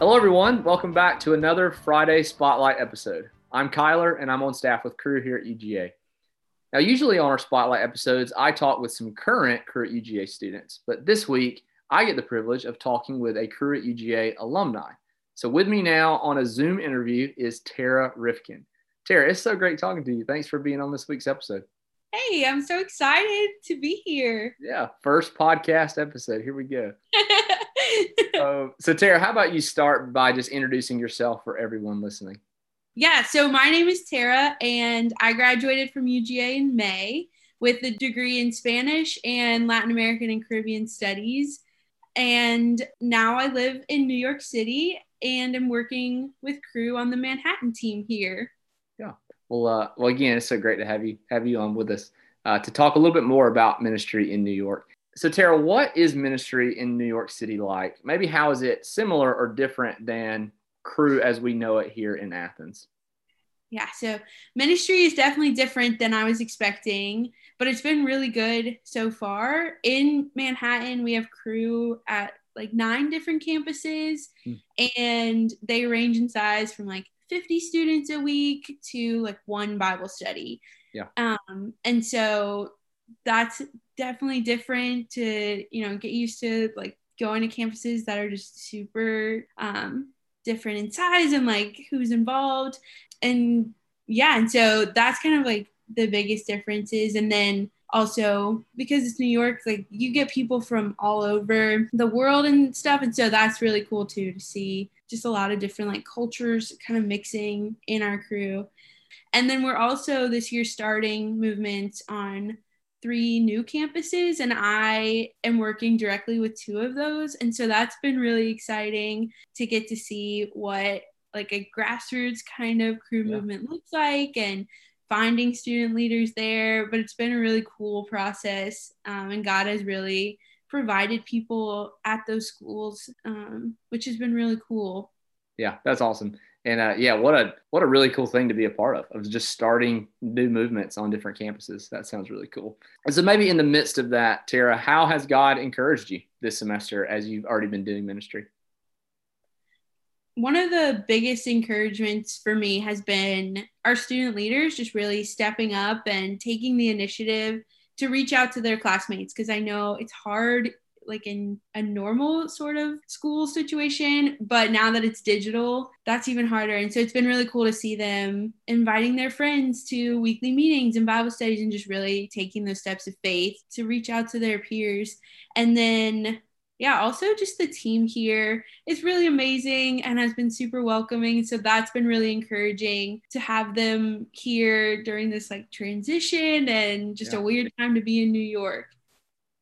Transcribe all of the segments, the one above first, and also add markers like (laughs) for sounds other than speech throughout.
Hello, everyone. Welcome back to another Friday Spotlight episode. I'm Kyler, and I'm on staff with Cru here at UGA. Now, usually on our Spotlight episodes, I talk with some current Cru at UGA students, but this week I get the privilege of talking with a Cru at UGA alumni. So, with me now on a Zoom interview is Tara Rifkin. Tara, it's so great talking to you. Thanks for being on this week's episode. Hey, I'm so excited to be here. Yeah, first podcast episode. Here we go. (laughs) uh, (laughs) so, Tara, how about you start by just introducing yourself for everyone listening? Yeah, so my name is Tara, and I graduated from UGA in May with a degree in Spanish and Latin American and Caribbean Studies. And now I live in New York City and I'm working with Cru on the Manhattan team here. Yeah. Well, uh, well, again, it's so great to have you have you on with us uh, to talk a little bit more about ministry in New York. So, Tara, what is ministry in New York City like? Maybe how is it similar or different than Cru as we know it here in Athens? Yeah, so ministry is definitely different than I was expecting, but it's been really good so far. In Manhattan, we have Cru at like nine different campuses, hmm. and they range in size from like 50 students a week to like one Bible study. Yeah. Um, and so that's definitely different to, you know, get used to like going to campuses that are just super um, different in size and like who's involved. And yeah, and so that's kind of like the biggest differences. And then also because it's New York, like you get people from all over the world and stuff. And so that's really cool too to see just a lot of different like cultures kind of mixing in our Cru And then we're also this year starting movements on three new campuses and I am working directly with two of those. And so that's been really exciting to get to see what like a grassroots kind of Cru yeah. movement looks like and finding student leaders there. But it's been a really cool process. Um, and God has really provided people at those schools, um, which has been really cool. Yeah, that's awesome and uh, yeah, what a what a really cool thing to be a part of of just starting new movements on different campuses. That sounds really cool. And so maybe in the midst of that, Tara, how has God encouraged you this semester as you've already been doing ministry? One of the biggest encouragements for me has been our student leaders just really stepping up and taking the initiative to reach out to their classmates because I know it's hard like in a normal sort of school situation but now that it's digital that's even harder and so it's been really cool to see them inviting their friends to weekly meetings and bible studies and just really taking those steps of faith to reach out to their peers and then yeah, also just the team here is really amazing and has been super welcoming. So that's been really encouraging to have them here during this like transition and just yeah. a weird time to be in New York.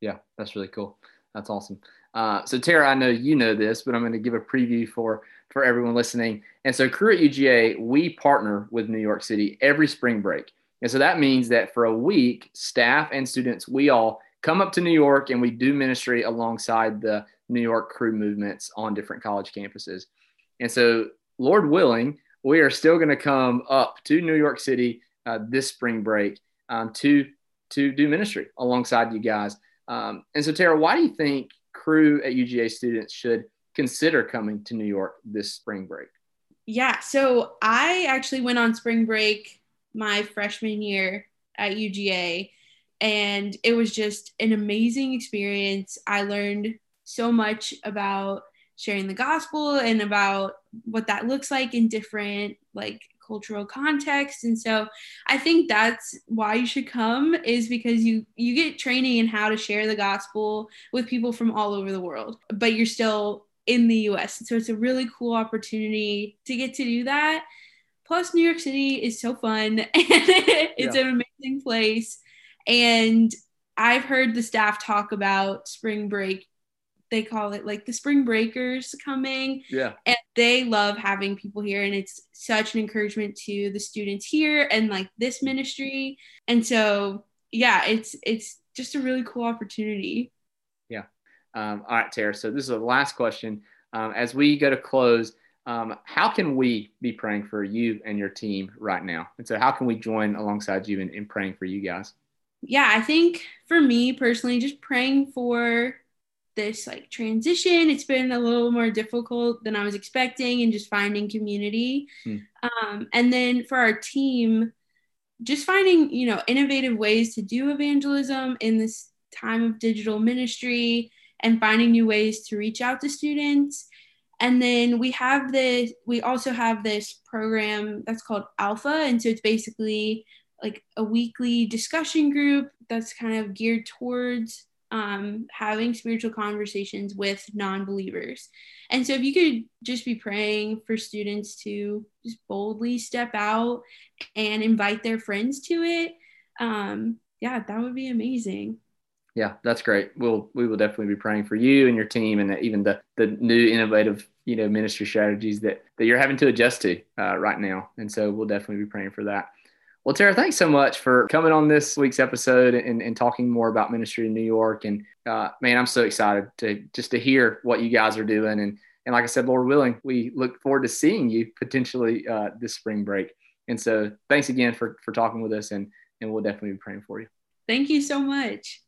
Yeah, that's really cool. That's awesome. Uh, so Tara, I know you know this, but I'm going to give a preview for for everyone listening. And so Cru at UGA, we partner with New York City every spring break. And so that means that for a week, staff and students, we all come up to New York and we do ministry alongside the New York Cru movements on different college campuses. And so, Lord willing, we are still going to come up to New York City uh, this spring break um, to to do ministry alongside you guys. Um, and so, Tara, why do you think Cru at UGA students should consider coming to New York this spring break? Yeah, so I actually went on spring break my freshman year at UGA, and it was just an amazing experience. I learned so much about sharing the gospel and about what that looks like in different like cultural context and so i think that's why you should come is because you you get training in how to share the gospel with people from all over the world but you're still in the us so it's a really cool opportunity to get to do that plus new york city is so fun and (laughs) it's yeah. an amazing place and i've heard the staff talk about spring break they call it like the spring breakers coming. Yeah. And they love having people here. And it's such an encouragement to the students here and like this ministry. And so, yeah, it's, it's just a really cool opportunity. Yeah. Um, all right, Tara. So this is the last question. Um, as we go to close, um, how can we be praying for you and your team right now? And so, how can we join alongside you in, in praying for you guys? Yeah, I think for me personally, just praying for this like transition. It's been a little more difficult than I was expecting and just finding community. Hmm. Um, and then for our team, just finding, you know, innovative ways to do evangelism in this time of digital ministry and finding new ways to reach out to students. And then we have this, we also have this program that's called Alpha. And so it's basically like a weekly discussion group that's kind of geared towards um, having spiritual conversations with non believers. And so, if you could just be praying for students to just boldly step out and invite their friends to it, um, yeah, that would be amazing. Yeah, that's great. We'll we will definitely be praying for you and your team, and even the the new innovative you know ministry strategies that that you're having to adjust to uh, right now. And so, we'll definitely be praying for that. Well, Tara, thanks so much for coming on this week's episode and, and talking more about ministry in New York. And uh, man, I'm so excited to just to hear what you guys are doing. And and like I said, Lord willing, we look forward to seeing you potentially uh, this spring break. And so, thanks again for for talking with us, and and we'll definitely be praying for you. Thank you so much.